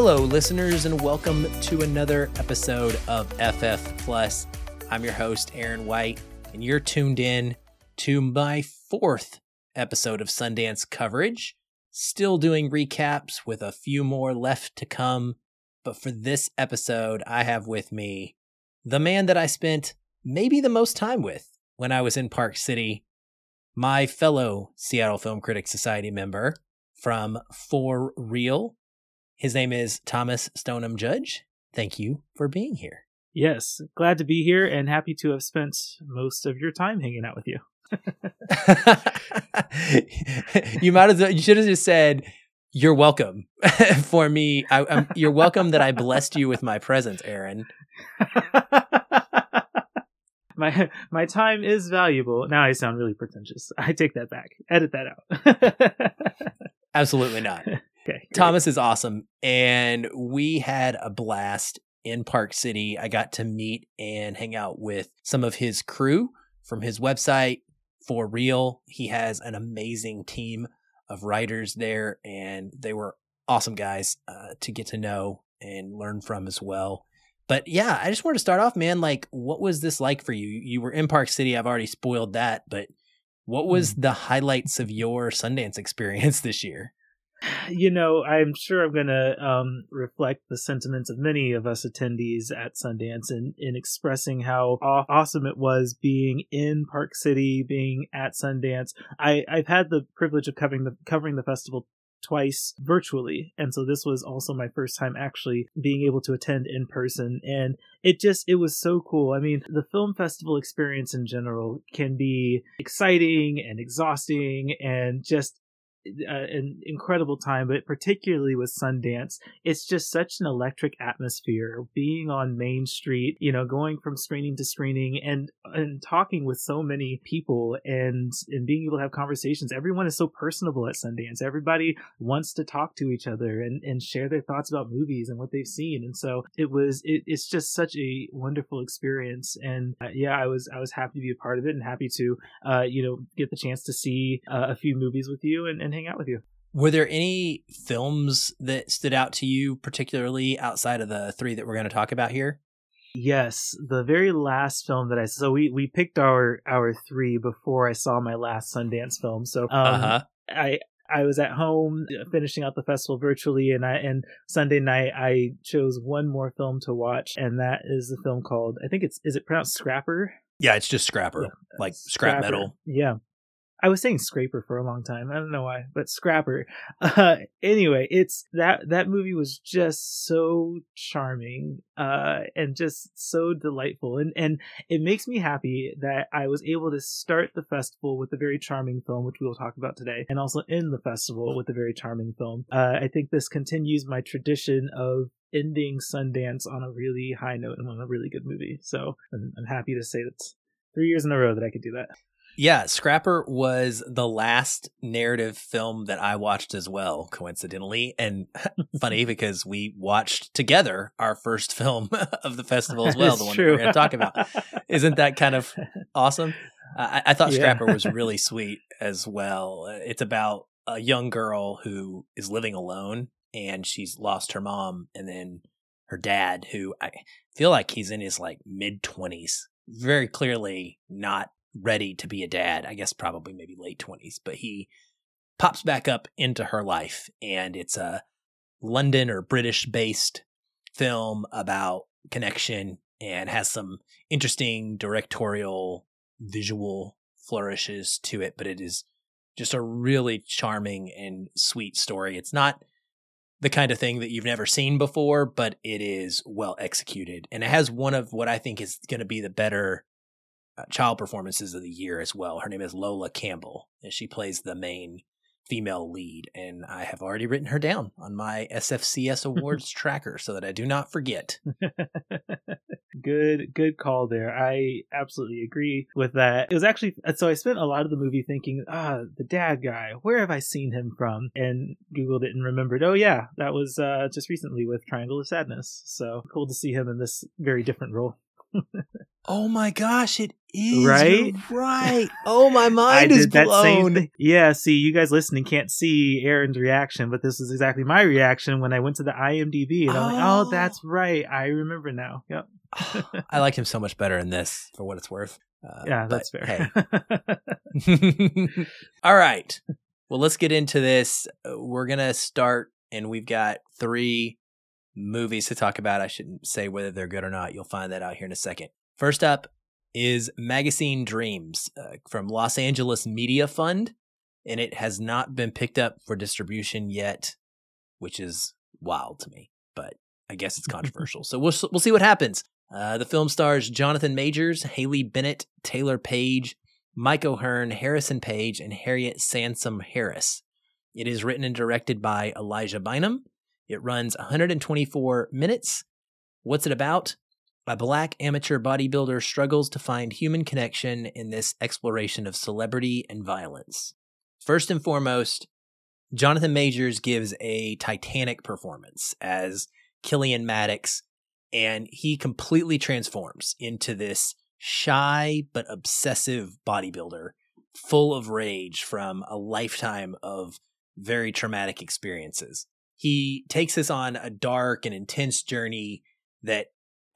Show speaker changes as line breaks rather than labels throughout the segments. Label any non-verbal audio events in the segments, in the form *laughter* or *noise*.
Hello, listeners, and welcome to another episode of FF Plus. I'm your host, Aaron White, and you're tuned in to my fourth episode of Sundance coverage. Still doing recaps with a few more left to come. But for this episode, I have with me the man that I spent maybe the most time with when I was in Park City, my fellow Seattle Film Critics Society member from For Real. His name is Thomas Stoneham Judge. Thank you for being here.
Yes, glad to be here and happy to have spent most of your time hanging out with you. *laughs*
you might as well, you should have just said, You're welcome *laughs* for me. I, I'm, you're welcome that I blessed you with my presence, Aaron. *laughs*
my my time is valuable. Now I sound really pretentious. I take that back. Edit that out.
Absolutely not. Thomas is awesome, and we had a blast in Park City. I got to meet and hang out with some of his crew from his website. For real, he has an amazing team of writers there, and they were awesome guys uh, to get to know and learn from as well. But yeah, I just wanted to start off, man. Like, what was this like for you? You were in Park City. I've already spoiled that, but what was
Hmm.
the highlights of your Sundance *laughs* experience this year?
You know, I'm sure I'm going to um, reflect the sentiments of many of us attendees at Sundance in, in expressing how aw- awesome it was being in Park City, being at Sundance. I, I've had the privilege of covering the covering the festival twice virtually and so this was also my first time actually being able to attend in person and it just it was so cool i mean the film festival experience in general can be exciting and exhausting and just uh, an incredible time, but particularly with Sundance, it's just such an electric atmosphere. Being on Main Street, you know, going from screening to screening, and and talking with so many people, and and being able to have conversations. Everyone is so personable at Sundance. Everybody wants to talk to each other and and share their thoughts about movies and what they've seen. And so it was it, it's just such a wonderful experience. And uh, yeah, I was I was happy to be a part of it and happy to uh, you know get the chance to see uh, a few movies with you and, and hang out with you.
Were there any films that stood out to you, particularly outside of the three that we're going to talk about here?
Yes, the very last film that I so we we picked our our three before I saw my last Sundance film. So um,
uh huh.
I I was at home uh, finishing out the festival virtually, and I and Sunday night I chose one more film to watch, and that is the film called I think it's is it pronounced Scrapper
Yeah, it's just Scrapper,
Yeah,
like scrap metal.
Yeah. I was saying scraper for a long time. I don't know why, but scrapper. *laughs* Uh, anyway, it's that that movie was just so charming uh, and just so delightful, and and it makes me happy that I was able to start the festival with a very charming film, which we will talk about today, and also end the festival with a very charming film. Uh, I think this continues my tradition of ending Sundance on a really high note and on a really good movie. So I'm, I'm happy to say that's three years in a row that I could do that.
Yeah, Scrapper was the last narrative film that I watched as well, coincidentally. And *laughs* funny *laughs* because we watched together our first film *laughs* of the festival as well, the one we're going to talk about. Isn't that kind of awesome? I, I thought
Yeah.
Scrapper was really sweet as well. Uh, It's about a young girl who is living alone and she's lost her mom and then her dad, who I feel like he's in his like mid 20s, very clearly not ready to be a dad. I guess probably maybe late 20s, but he pops back up into her life and it's a London or British based film about connection and has some interesting directorial visual flourishes to it, but it is just a really charming and sweet story. It's not the kind of thing that you've never seen before, but it is well executed. And it has one of what I think is going to be the better child performances of the year as well. Her name is Lola Campbell, and she plays the main female lead. And I have already written her down on my SFCS *laughs* awards tracker so that I do not forget. *laughs*
good good call there i absolutely agree with that it was actually so i spent a lot of the movie thinking ah the dad guy where have i seen him from and googled it and remembered oh yeah that was uh just recently with triangle of sadness so cool to see him in this very different role
Oh my gosh, it is
Right? *laughs*
Right. Oh my mind is
did that same
blown.
Yeah, see, you guys listening can't see Aaron's reaction, but this is exactly my reaction when I went to the IMDb and I'm like,
Oh.
oh, that's right. I remember now. Yep. *sighs* *laughs*
I like him so much better in this, for what it's worth. Uh,
Yeah,
but
that's fair.
hey. *laughs* All right. Well, let's get into this. Uh, We're going to start, and we've got three movies to talk about. I shouldn't say whether they're good or not. You'll find that out here in a second. First up is Magazine Dreams uh, from Los Angeles Media Fund, and it has not been picked up for distribution yet, which is wild to me, but I guess it's *laughs* controversial. so we'll, we'll see what happens. Uh, the film stars Jonathan Majors, Haley Bennett, Taylor Paige, Mike O'Hearn, Harrison Page, and Harriet Sansom Harris. It is written and directed by Elijah Bynum. It runs 124 minutes. What's it about? A black amateur bodybuilder struggles to find human connection in this exploration of celebrity and violence. First and foremost, Jonathan Majors gives a titanic performance as Killian Maddox, and he completely transforms into this shy but obsessive bodybuilder full of rage from a lifetime of very traumatic experiences. He takes us on a dark and intense journey that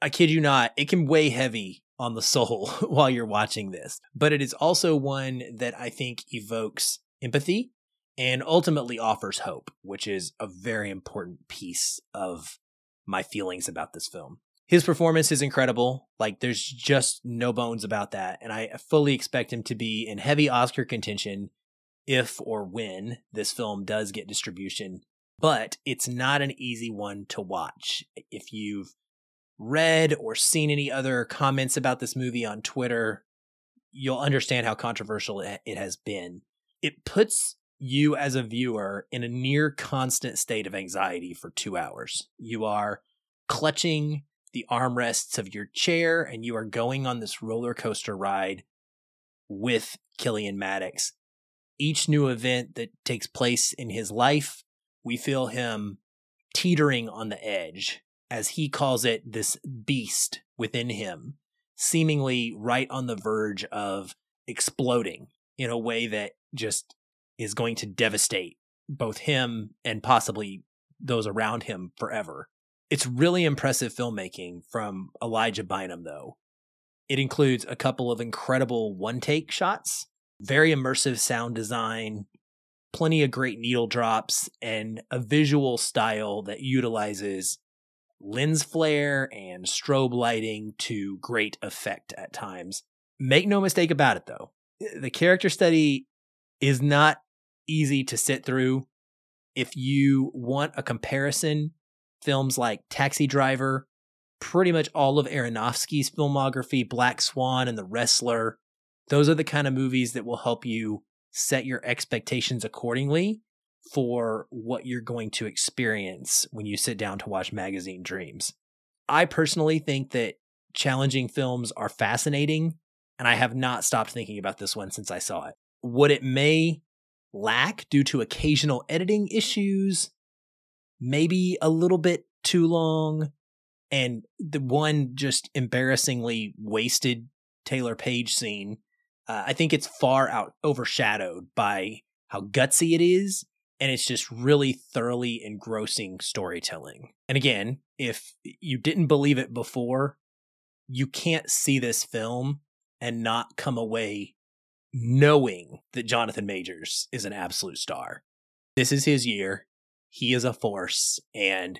I kid you not, it can weigh heavy on the *laughs* soul while you're watching this. But it is also one that I think evokes empathy and ultimately offers hope, which is a very important piece of my feelings about this film. His performance is incredible. Like, there's just no bones about that. And I fully expect him to be in heavy Oscar contention if or when this film does get distribution. But it's not an easy one to watch. If you've read or seen any other comments about this movie on Twitter, you'll understand how controversial it has been. It puts you as a viewer in a near constant state of anxiety for two hours. You are clutching the armrests of your chair and you are going on this roller coaster ride with Killian Maddox. Each new event that takes place in his life, we feel him teetering on the edge, as he calls it, this beast within him, seemingly right on the verge of exploding in a way that just is going to devastate both him and possibly those around him forever. It's really impressive filmmaking from Elijah Bynum, though. It includes a couple of incredible one take shots, very immersive sound design, plenty of great needle drops, and a visual style that utilizes lens flare and strobe lighting to great effect at times. Make no mistake about it, though. The character study is not easy to sit through. If you want a comparison, films like Taxi Driver, pretty much all of Aronofsky's filmography, Black Swan and The Wrestler, those are the kind of movies that will help you set your expectations accordingly for what you're going to experience when you sit down to watch Magazine Dreams. I personally think that challenging films are fascinating, and I have not stopped thinking about this one since I saw it. What it may lack due to occasional editing issues, maybe a little bit too long, and the one just embarrassingly wasted Taylor Paige scene. Uh, I think it's far out overshadowed by how gutsy it is, and it's just really thoroughly engrossing storytelling. And again, if you didn't believe it before, you can't see this film and not come away knowing that Jonathan Majors is an absolute star. This is his year. He is a force. And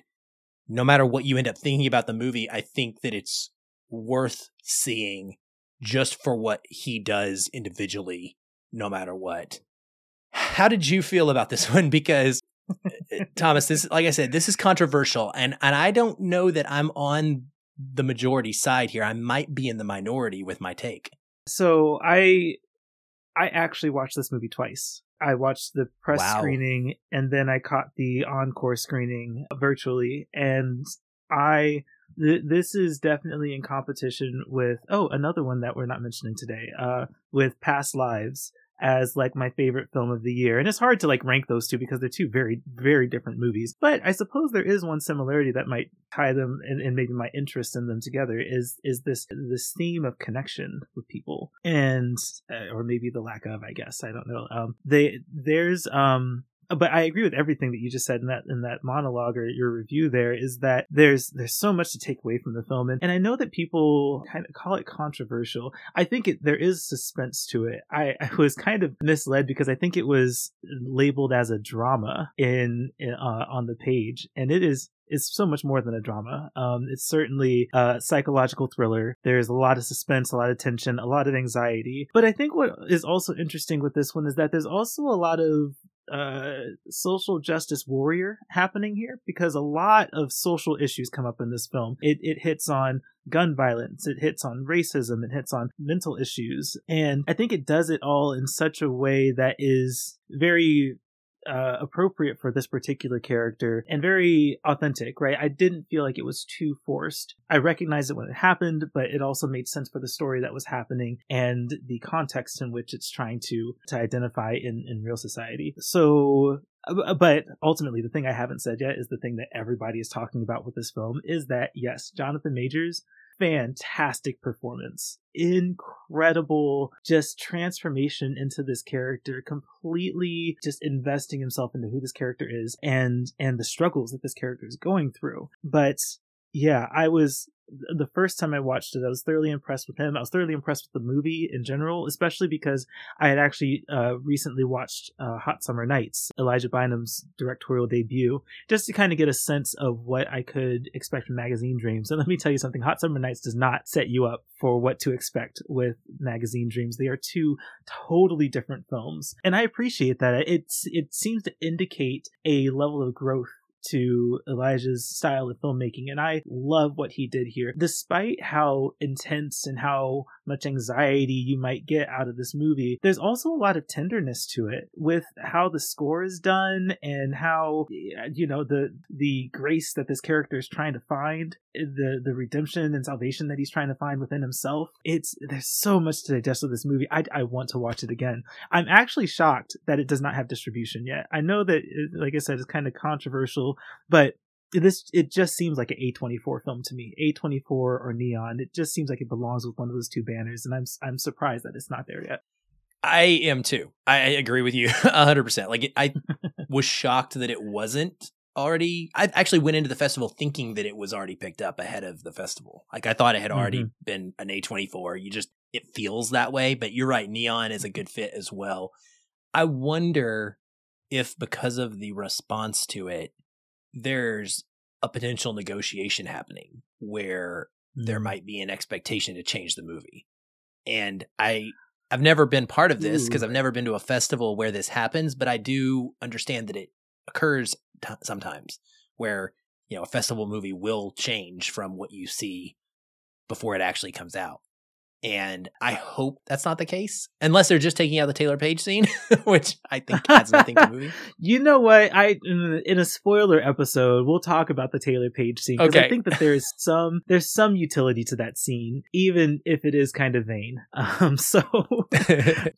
no matter what you end up thinking about the movie, I think that it's worth seeing just for what he does individually, no matter what. How did you feel about this *laughs* one? Because uh, uh, Thomas, this like I said, this is controversial and and I don't know that I'm on the majority side here. I might be in the minority with my take.
So I I actually watched this movie twice. I watched the press
Wow.
screening and then I caught the encore screening virtually and I th- this is definitely in competition with oh another one that we're not mentioning today uh with past lives as like my favorite film of the year. And it's hard to like rank those two because they're two very, very different movies. But I suppose there is one similarity that might tie them and, and maybe my interest in them together is is this this theme of connection with people and uh, or maybe the lack of, I guess. I don't know. Um they there's um but I agree with everything that you just said in that in that monologue or your review there is that there's there's so much to take away from the film and, and I know that people kind of call it controversial. I think it there is suspense to it. I, I *laughs* was kind of misled because I think it was labeled as a drama in, in uh, on the page and it is is so much more than a drama. Um, it's certainly a psychological thriller. There's a lot of suspense, a lot of tension, a lot of anxiety. But I think what is also interesting with this one is that there's also a lot of uh, social justice warrior happening here because a lot of social issues come up in this film. It it hits on gun violence, it hits on racism, it hits on mental issues, and I think it does it all in such a way that is very uh, appropriate for this particular character and very authentic, right? I didn't feel like it was too forced. I recognized it when it happened, but it also made sense for the story that was happening and the context in which it's trying to to identify in in real society. So uh, but ultimately the thing i haven't said yet is the thing that everybody is talking about with this film is that yes jonathan majors fantastic performance. Incredible just transformation into this character completely just investing himself into who this character is and and the struggles that this character is going through. But yeah i was the first time I watched it, I was thoroughly impressed with him. I was thoroughly impressed with the movie in general, especially because I had actually uh, recently watched uh, Hot Summer Nights, Elijah Bynum's directorial debut, just to kind of get a sense of what I could expect from Magazine Dreams. And let me tell you something Hot Summer Nights does not set you up for what to expect with Magazine Dreams. They are two totally different films. And I appreciate that. It's, it seems to indicate a level of growth to Elijah's style of filmmaking, and I love what he did here. Despite how intense and how much anxiety you might get out of this movie, there's also a lot of tenderness to it with how the score is done and how you know the the grace that this character is trying to find, the the redemption and salvation that he's trying to find within himself. It's there's so much to digest with this movie. I I want to watch it again. I'm actually shocked that it does not have distribution yet. I know that, like I said, it's kind of controversial, but this it just seems like an A24 film to me. A24 or Neon. It just seems like it belongs with one of those two banners, and I'm I'm surprised that it's not there yet.
I am too. I agree with you *laughs* 100%. Like I *laughs* was shocked that it wasn't already I actually went into the festival thinking that it was already picked up ahead of the festival. Like I thought it had already mm-hmm. been an A24. You just it feels that way, but you're right, Neon is a good fit as well. I wonder if because of the response to it there's a potential negotiation happening where there mm. might be an expectation to change the movie. And I I've never been part of this because I've never been to a festival where this happens, but I do understand that it occurs t- sometimes where you know a festival movie will change from what you see before it actually comes out. And I hope that's not the case, unless they're just taking out the Taylor Paige scene, *laughs* which I think adds nothing to the movie. *laughs*
You know what? I in a spoiler episode, we'll talk about the Taylor Paige scene because okay. I think that there's *laughs* some there's some utility to that scene, even if it is kind of vain. Um, so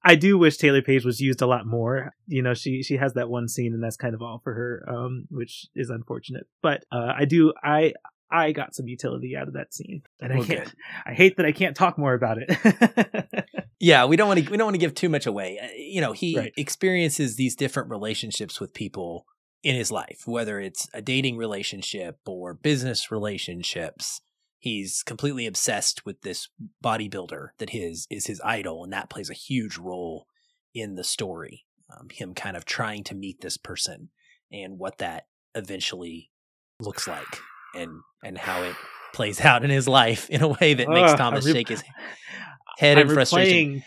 I do wish Taylor Paige was used a lot more. You know, she she has that one scene, and that's kind of all for her, um, which is unfortunate. But uh, I do I I got some utility out of that scene, and I can't. I hate that I can't talk more about it. *laughs*
yeah, we don't want to. We don't want to give too much away. Uh, you know, he right. experiences these different relationships with people in his life, whether it's a dating relationship or business relationships. He's completely obsessed with this bodybuilder that his is his idol, and that plays a huge role in the story. Um, him kind of trying to meet this person and what that eventually looks like and and how it plays out in his life in a way that makes uh, Thomas re- shake his *laughs* head I'm in frustration.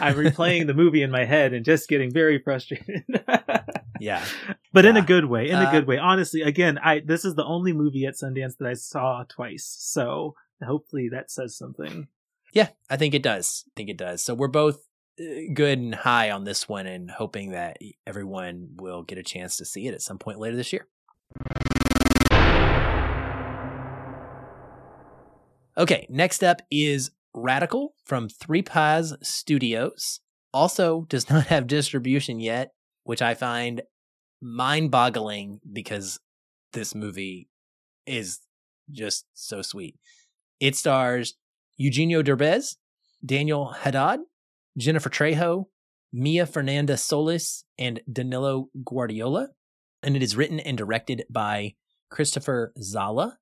I'm replaying the movie in my head and just getting very frustrated. *laughs*
yeah,
but
yeah.
in a good way. In uh, a good way. Honestly, again, I this is the only movie at Sundance that I saw twice, so hopefully that says something.
Yeah, I think it does. I think it does. So we're both uh, good and high on this one, and hoping that everyone will get a chance to see it at some point later this year. Okay, next up is Radical from Three Paws Studios. also does *laughs* not have distribution yet, which I find mind boggling because this movie is just so sweet. It stars Eugenio Derbez, Daniel Haddad, Jennifer Trejo, Mia Fernanda Solis, and Danilo Guardiola. And it is written and directed by Christopher Zalla.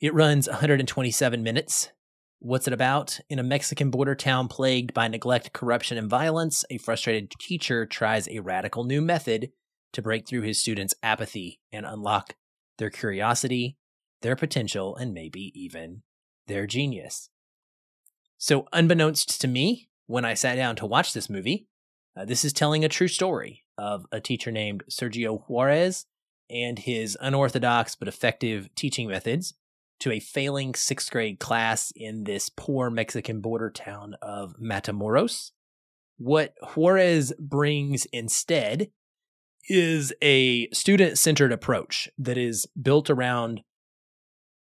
It runs 127 minutes. What's it about? In a Mexican border town plagued by neglect, corruption, and violence, a frustrated teacher tries a radical new method to break through his students' apathy and unlock their curiosity, their potential, and maybe even their genius. So, unbeknownst to me, when I sat down to watch this movie, uh, this is telling a true story of a teacher named Sergio Juarez and his unorthodox but effective teaching methods to a failing sixth grade class in this poor Mexican border town of Matamoros. What Juarez brings instead is a student centered approach that is built around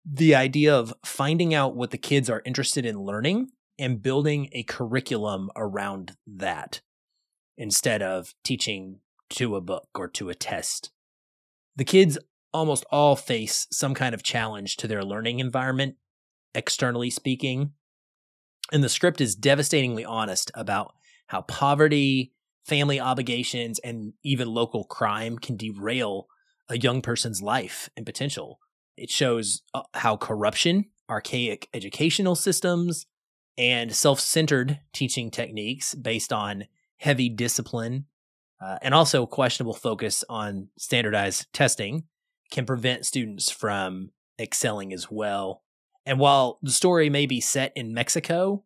the idea of finding out what the kids are interested in learning and building a curriculum around that instead of teaching to a book or to a test. The kids almost all face some kind of challenge to their learning environment, externally speaking. And the script is devastatingly honest about how poverty, family obligations, and even local crime can derail a young person's life and potential. It shows uh, how corruption, archaic educational systems, and self centered teaching techniques based on heavy discipline uh, and also questionable focus on standardized testing can prevent students from excelling as well. And while the story may be set in Mexico,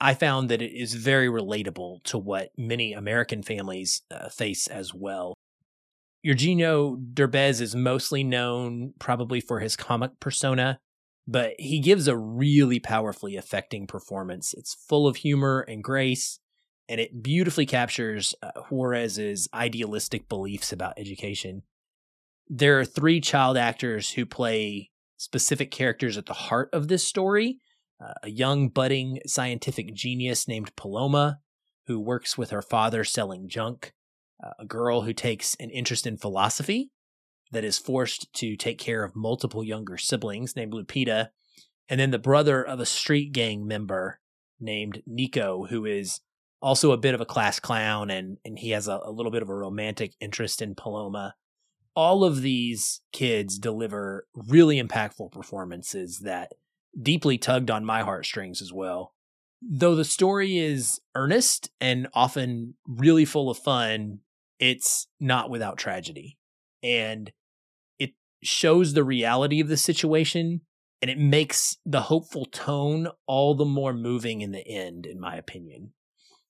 I found that it is very relatable to what many American families uh, face as well. Eugenio Derbez is mostly known probably for his comic persona, but he gives a really powerfully affecting performance. It's full of humor and grace, and it beautifully captures uh, Juarez's idealistic beliefs about education there are three child actors who play specific characters at the heart of this story. Uh, a young budding scientific genius named Paloma, who works with her father selling junk, uh, a girl who takes an interest in philosophy that is forced to take care of multiple younger siblings named Lupita, and then the brother of a street gang member named Nico, who is also a bit of a class clown and, and he has a, a little bit of a romantic interest in Paloma all of these kids deliver really impactful performances that deeply tugged on my heartstrings as well. Though the story is earnest and often really full of fun, it's not without tragedy. And it shows the reality of the situation and it makes the hopeful tone all the more moving in the end, in my opinion.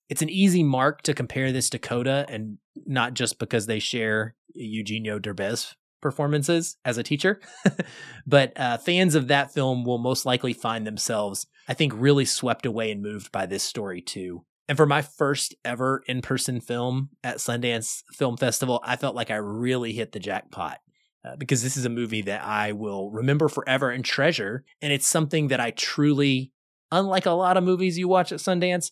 It's an easy mark to compare this to Coda, and not just because they share Eugenio Derbez performances as a teacher, *laughs* but uh, fans of that film will most likely find themselves, I think, really swept away and moved by this story too. And for my first ever in person film at Sundance Film Festival, I felt like I really hit the jackpot. Uh, because this is a movie that I will remember forever and treasure. And it's something that I truly, unlike a lot of movies you watch at Sundance,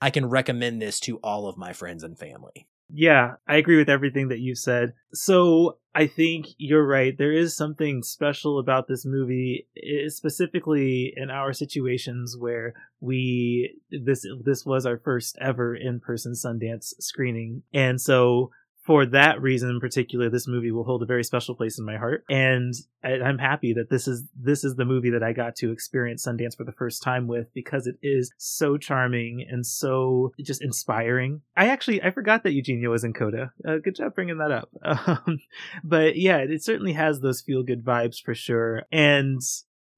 I can recommend this to all of my friends and family.
Yeah, I agree with everything that you said. So I think you're right. There is something special about this movie, specifically in our situations where we this this was our first ever in person Sundance screening, and so for that reason in particular, this movie will hold a very special place in my heart. And I'm happy that this is this is the movie that I got to experience Sundance for the first time with because it is so charming and so just inspiring. I actually I forgot that Eugenio was in Coda. Uh, good job bringing that up. *laughs* Um, but yeah, it certainly has those feel good vibes for sure. And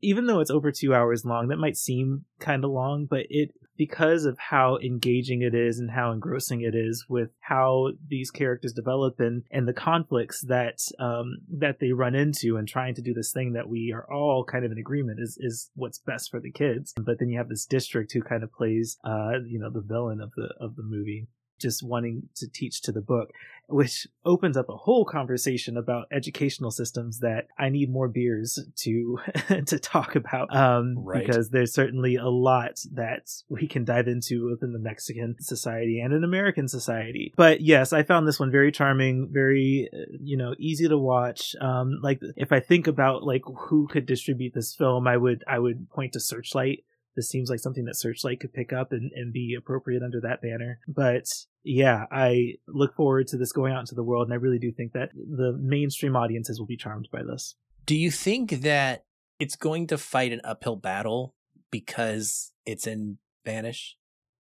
even though it's over two hours long, that might seem kind of long, but it because of how engaging it is and how engrossing it is with how these characters develop and and the conflicts that um that they run into and trying to do this thing that we are all kind of in agreement is is what's best for the kids. But then you have this district who kind of plays uh you know the villain of the of the movie just wanting to teach to the book which opens up a whole conversation about educational systems that I need more beers to *laughs* to talk about. Um, right. because there's certainly a lot that we can dive into within the Mexican society and an American society. But yes, I found this one very charming, very uh, you know easy to watch. Um, like if I think about like who could distribute this film, I would I would point to Searchlight this seems like something that Searchlight could pick up and, and be appropriate under that banner. But yeah, I look forward to this going out into the world, and I really do think that the mainstream audiences will be charmed by this.
Do you think that it's going to fight an uphill battle because it's in Spanish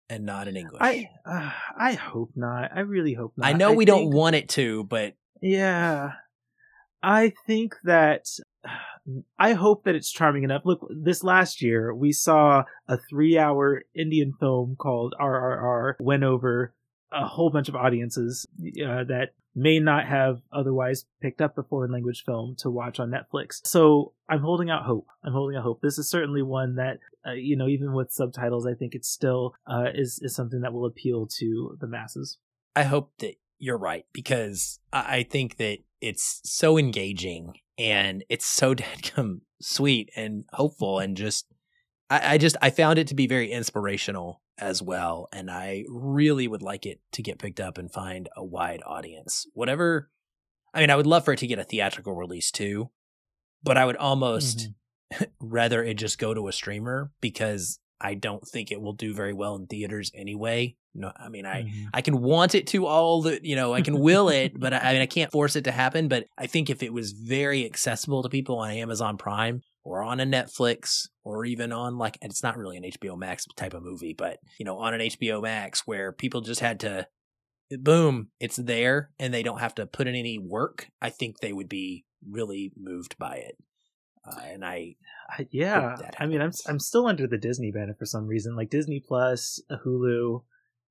and not in English?
I uh, I hope not. I really hope not.
I know we don't want it to, but
yeah, I think that I hope that it's charming enough. Look, this last year we saw a three-hour Indian film called RRR went over a whole bunch of audiences uh, that may not have otherwise picked up a foreign language film to watch on Netflix. So I'm holding out hope. I'm holding out hope. This is certainly one that, uh, you know, even with subtitles, I think it still uh, is is something that will appeal to the masses.
I hope that you're right because I think that it's so engaging and it's so *laughs* damn sweet and hopeful and just I, I just I found it to be very inspirational as well and I really would like it to get picked up and find a wide audience. Whatever I mean I would love for it to get a theatrical release too, but I would almost mm-hmm. *laughs* rather it just go to a streamer because I don't think it will do very well in theaters anyway. No, I mean, I mm-hmm. I can want it to all the you know I can will it, but I, I, mean I can't force it to happen. But I think if it was very accessible to people on Amazon Prime or on a Netflix or even on like it's not really an HBO Max type of movie, but you know on an HBO Max where people just had to boom, it's there and they don't have to put in any work. I think they would be really moved by it. Uh, and I,
I yeah, I mean, I'm I'm still under the Disney banner for some reason, like Disney Plus, Hulu.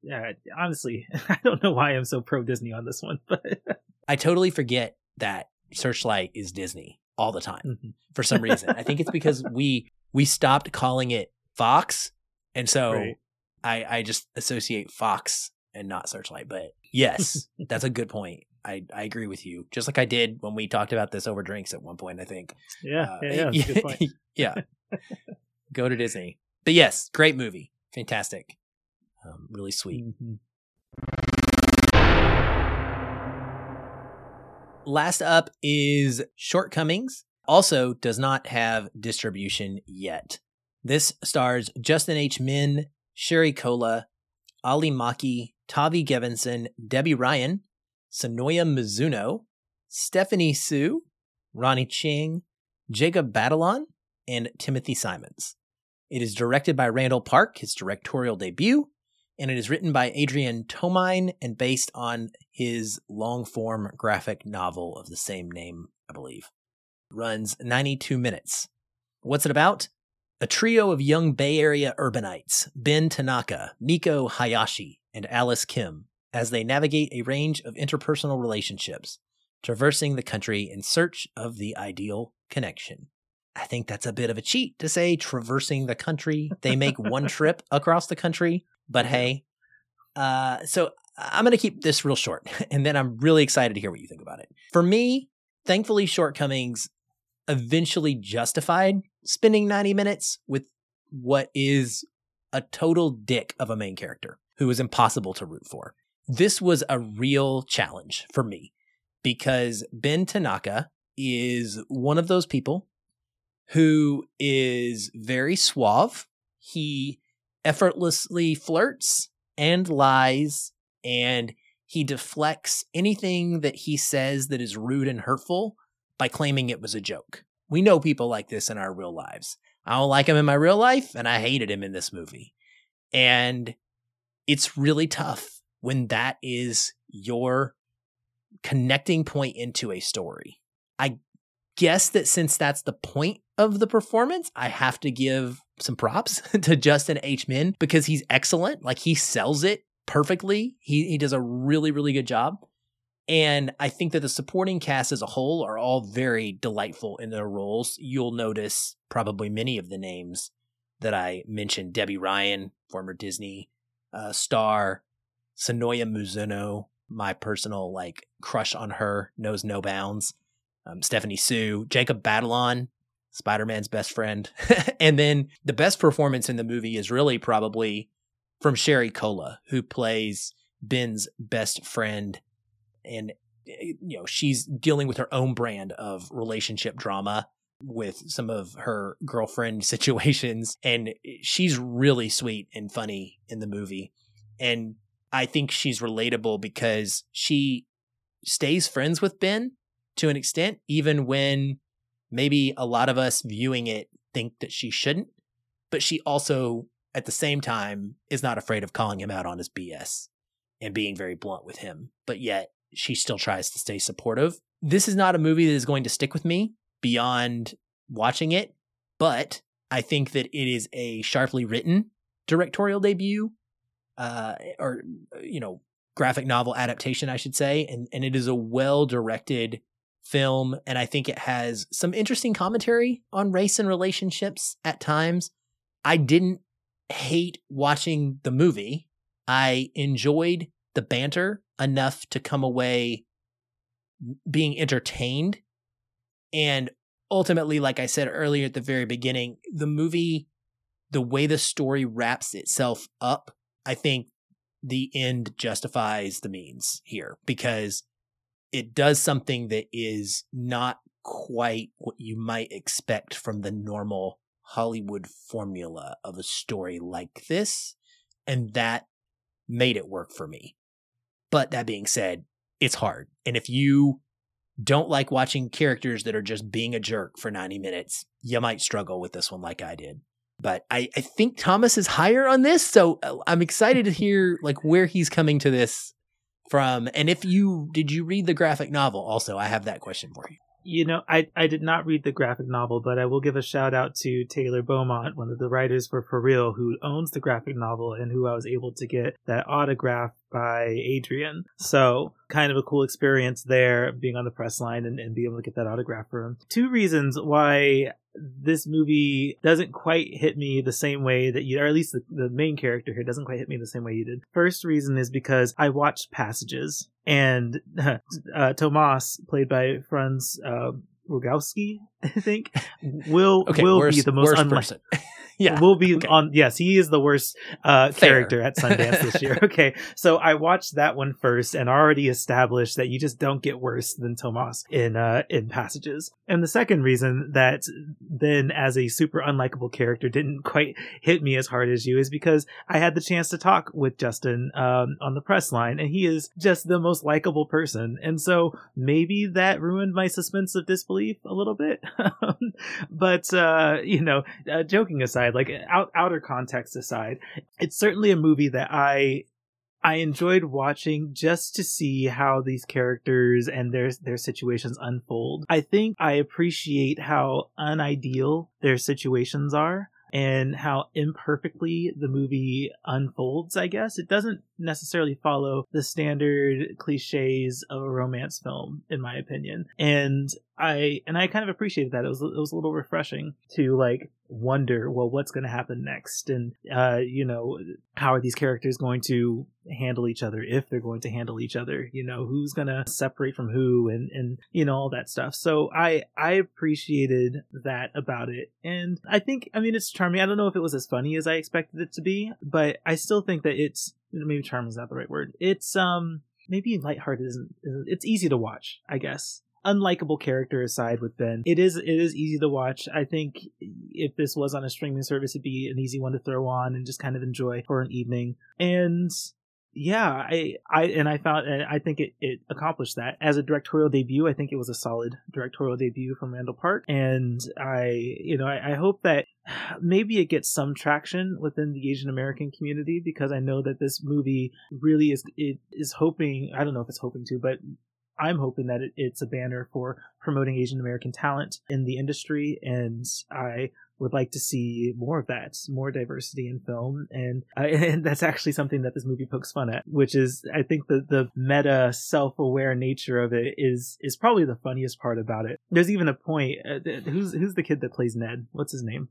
Yeah, honestly, *laughs* I don't know why I'm so pro Disney on this one, *laughs* but
I totally forget that Searchlight is Disney all the time mm-hmm. for some reason. I think it's because *laughs* we we stopped calling it Fox, and so right. I I just associate Fox and not Searchlight. But yes, that's a good point. I, I agree with you. Just like I did when we talked about this over drinks at one point, I think.
Yeah. Uh, yeah. Yeah.
yeah. Go to Disney. But yes, great movie. Fantastic. Um, really sweet. Mm-hmm. Last up is Shortcomings. Also, does not have distribution yet. This stars Justin H. Min, Sherry Cola, Ally Maki, Tavi Gevinson, Debby Ryan, Sonoya Mizuno, Stephanie Hsu, Ronny Chieng, Jacob Batalon, and Timothy Simons. It is directed by Randall Park, his directorial debut, and it is written by Adrian Tomine and based on his long form graphic novel of the same name, I believe. It runs 92 minutes. What's it about? A trio of young Bay Area urbanites, Ben Tanaka, Miko Hayashi, and Alice Kim, as they navigate a range of interpersonal relationships, traversing the country in search of the ideal connection. I think that's a bit of a cheat to say traversing the country. They make one *laughs* trip across the country, but hey. Uh, so I'm going to keep this real short, *laughs* and then I'm really excited to hear what you think about it. For me, thankfully, Shortcomings eventually justified spending 90 minutes with what is a total dick of a main character who is impossible to root for this was a real challenge for me because Ben Tanaka is one of those people who is very suave. He effortlessly flirts and lies and he deflects anything that he says that is rude and hurtful by claiming it was a joke. We know people like this in our real lives. I don't like him in my real life and I hated him in this movie. And it's really tough when that is your connecting point into a story. I guess that since that's the point of the performance, I have to give some props *laughs* to Justin H. Min because he's excellent. Like he sells it perfectly. He he does a really, really good job. And I think that the supporting cast as a whole are all very delightful in their roles. You'll notice probably many of the names that I mentioned Debby Ryan, former Disney uh, star, Sonoya Mizuno, my personal like crush on her, knows no bounds. Um, Stephanie Hsu, Jacob Batalon, Spider Man's best friend. *laughs* and then the best performance in the movie is really probably from Sherry Cola, who plays Ben's best friend. And, you know, she's dealing with her own brand of relationship drama with some of her girlfriend *laughs* situations. And she's really sweet and funny in the movie. And I think she's relatable because she stays friends with Ben to an extent, even when maybe a lot of us viewing it think that she shouldn't, but she also, at the same time, is not afraid of calling him out on his BS and being very blunt with him. But yet, she still tries to stay supportive. This is not a movie that is going to stick with me beyond watching it, but I think that it is a sharply written directorial debut, uh, or, you know, graphic novel adaptation, I should say. And, and it is a well directed film, and I think it has some interesting commentary on race and relationships at times. I didn't hate watching the movie. I enjoyed the banter enough to come away being entertained. And ultimately, like I said earlier at the very beginning, the movie, the way the story wraps itself up, I think the end justifies the means here because it does something that is not quite what you might expect from the normal Hollywood formula of a story like this. And that made it work for me. But that being said, it's hard. And if you don't like watching characters that are just being a jerk for 90 minutes, you might struggle with this one like I did. But I, I think Thomas is higher on this. So uh, I'm excited to hear like where he's coming to this from and if you did you read the graphic novel? Also i have that question for you.
You know i i did not read the graphic novel but i will give a shout out to taylor beaumont one of the writers for for real who owns the graphic novel and who i was able to get that autograph by adrian. So kind of a cool experience there being on the press line and, and being able to get that autograph for him. Two reasons why this movie doesn't quite hit me the same way that you, or at least the, the main character here doesn't quite hit me the same way you did. First reason is because I watched Passages, and *laughs* uh, Tomas, played by Franz uh, Rogowski, *laughs* I think, *laughs* will
okay,
will
worst,
be the most
unlike
yeah will be okay. on yes he is the worst uh character at sundance this year. *laughs* Okay so i watched that one first and already established that you just don't get worse than tomas in uh in passages. And the second reason that then as a super unlikable character didn't quite hit me as hard as you is because i had the chance to talk with justin um on the press line and he is just the most likable person. And so maybe that ruined my suspense of disbelief a little bit. *laughs* But uh you know uh, joking aside aside, like out, outer context aside, it's certainly a movie that I I enjoyed watching just to see how these characters and their their situations unfold. I think I appreciate how unideal their situations are and how imperfectly the movie unfolds, I guess. It doesn't necessarily follow the standard cliches of a romance film, in my opinion. And I and I kind of appreciated that. It was it was a little refreshing to like wonder, well, what's going to happen next, and uh, you know, how are these characters going to handle each other if they're going to handle each other? You know, who's going to separate from who, and and you know all that stuff. So I I appreciated that about it, and I think I mean it's charming. I don't know if it was as funny as I expected it to be, but I still think that it's maybe charming is not the right word. It's um maybe lighthearted isn't, isn't it's easy to watch, I guess unlikable character aside with Ben, it is it is easy to watch. I think if this was on a streaming service, it'd be an easy one to throw on and just kind of enjoy for an evening. And yeah, I I and I found and I think it, it accomplished that as a directorial debut. I think it was a solid directorial debut from Randall Park, and I you know I, I hope that *sighs* maybe it gets some traction within the Asian American community because I know that this movie really is it is hoping I don't know if it's hoping to, but I'm hoping that it, it's a banner for promoting Asian American talent in the industry, and I would like to see more of that, more diversity in film, and *laughs* and that's actually something that this movie pokes fun at, which is I think the the meta self aware nature of it is is probably the funniest part about it. There's even a point. Uh, who's who's the kid that plays Ned? What's his name?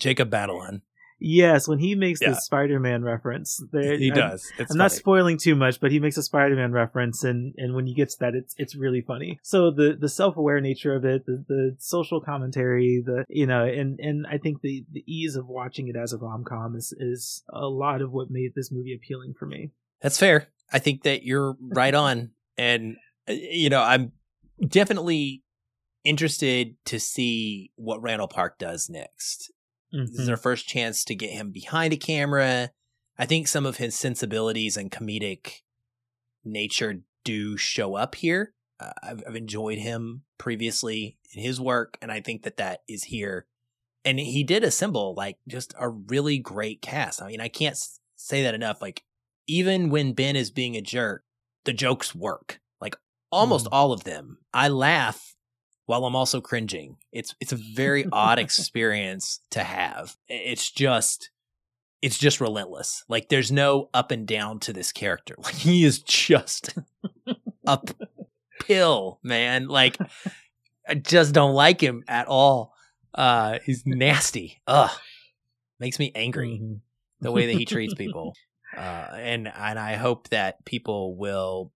Jacob Batalon
Yes, when he makes
Yeah.
the Spider-Man reference, there,
he
I'm-
does. It's
I'm not spoiling too much, but he makes a Spider-Man reference, and and when you get to that, it's it's really funny. So the the self-aware nature of it, the, the social commentary, the you know, and and I think the the ease of watching it as a rom-com is is a lot of what made this movie appealing for me.
That's fair. I think that you're right on. And, uh, you know, I'm definitely interested to see what Randall Park does next. This
Mm-hmm.
is our first chance to get him behind a camera. I think some of his sensibilities and comedic nature do show up here. Uh, I've, I've enjoyed him previously in his work, and I think that that is here. And he did assemble like just a really great cast. I mean, I can't say that enough. Like, even when Ben is being a jerk, the jokes work. Like almost
Mhm.
all of them. I laugh while I'm also cringing. It's it's a very *laughs* odd experience to have. It's just it's just relentless. Like there's no up and down to this character. *laughs* Like he is just *laughs* uphill, man. Like I just don't like him at all. Uh he's nasty. Ugh. Makes me angry
Mhm.
the way that he treats people. Uh, and and I hope that people will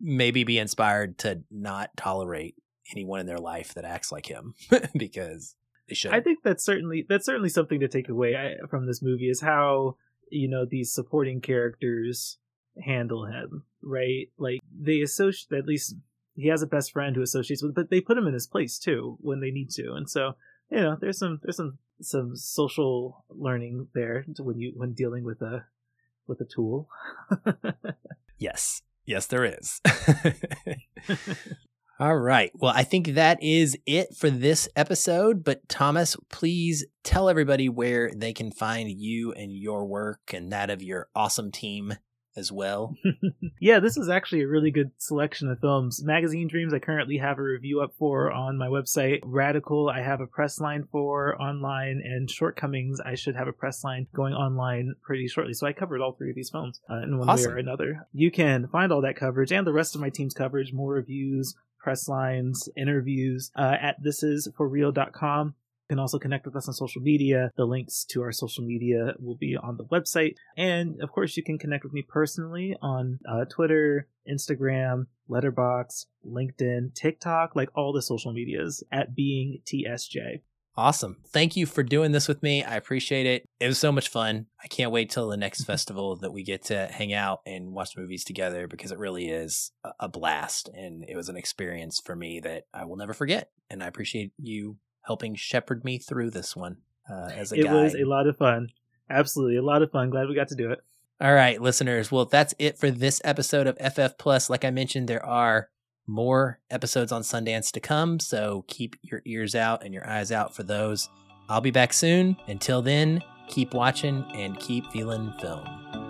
maybe be inspired to not tolerate anyone in their life that acts like him *laughs* because they should.
I think that's certainly that's certainly something to take away I- from this movie is how you know these supporting characters handle him, right? Like they associate at least he has a best friend who associates with, but they put him in his place too when they need to, and so you know there's some there's some some social learning there to when you when dealing with a with a tool. *laughs*
Yes. Yes, there is. *laughs* All right. Well, I think that is it for this episode. But Thomas, please tell everybody where they can find you and your work and that of your awesome team as well. *laughs*
yeah, this is actually a really good selection of films. Magazine Dreams, I currently have a review up for on my website. Radical, I have a press line for online, and Shortcomings, I should have a press line going online pretty shortly. So I covered all three of these films uh, in one
Awesome.
way or another. You can find all that coverage and the rest of my team's coverage, more reviews, press lines, interviews uh, at thisisforreal.com. You can also connect with us on social media. The links to our social media will be on the website. And of course, you can connect with me personally on uh, Twitter, Instagram, Letterboxd, LinkedIn, TikTok, like all the social medias at being TSJ.
Awesome. Thank you for doing this with me. I appreciate it. It was so much fun. I can't wait till the next *laughs* festival that we get to hang out and watch movies together because it really is a- blast. And it was an experience for me that I will never forget. And I appreciate you helping shepherd me through this one uh, as a guy.
It
guide.
was a lot of fun. Absolutely, a lot of fun. Glad we got to do it.
All right, listeners. Well, that's it for this episode of FF Plus. Like I mentioned, there are more episodes on Sundance to come, so keep your ears out and your eyes out for those. I'll be back soon. Until then, keep watching and keep feeling film.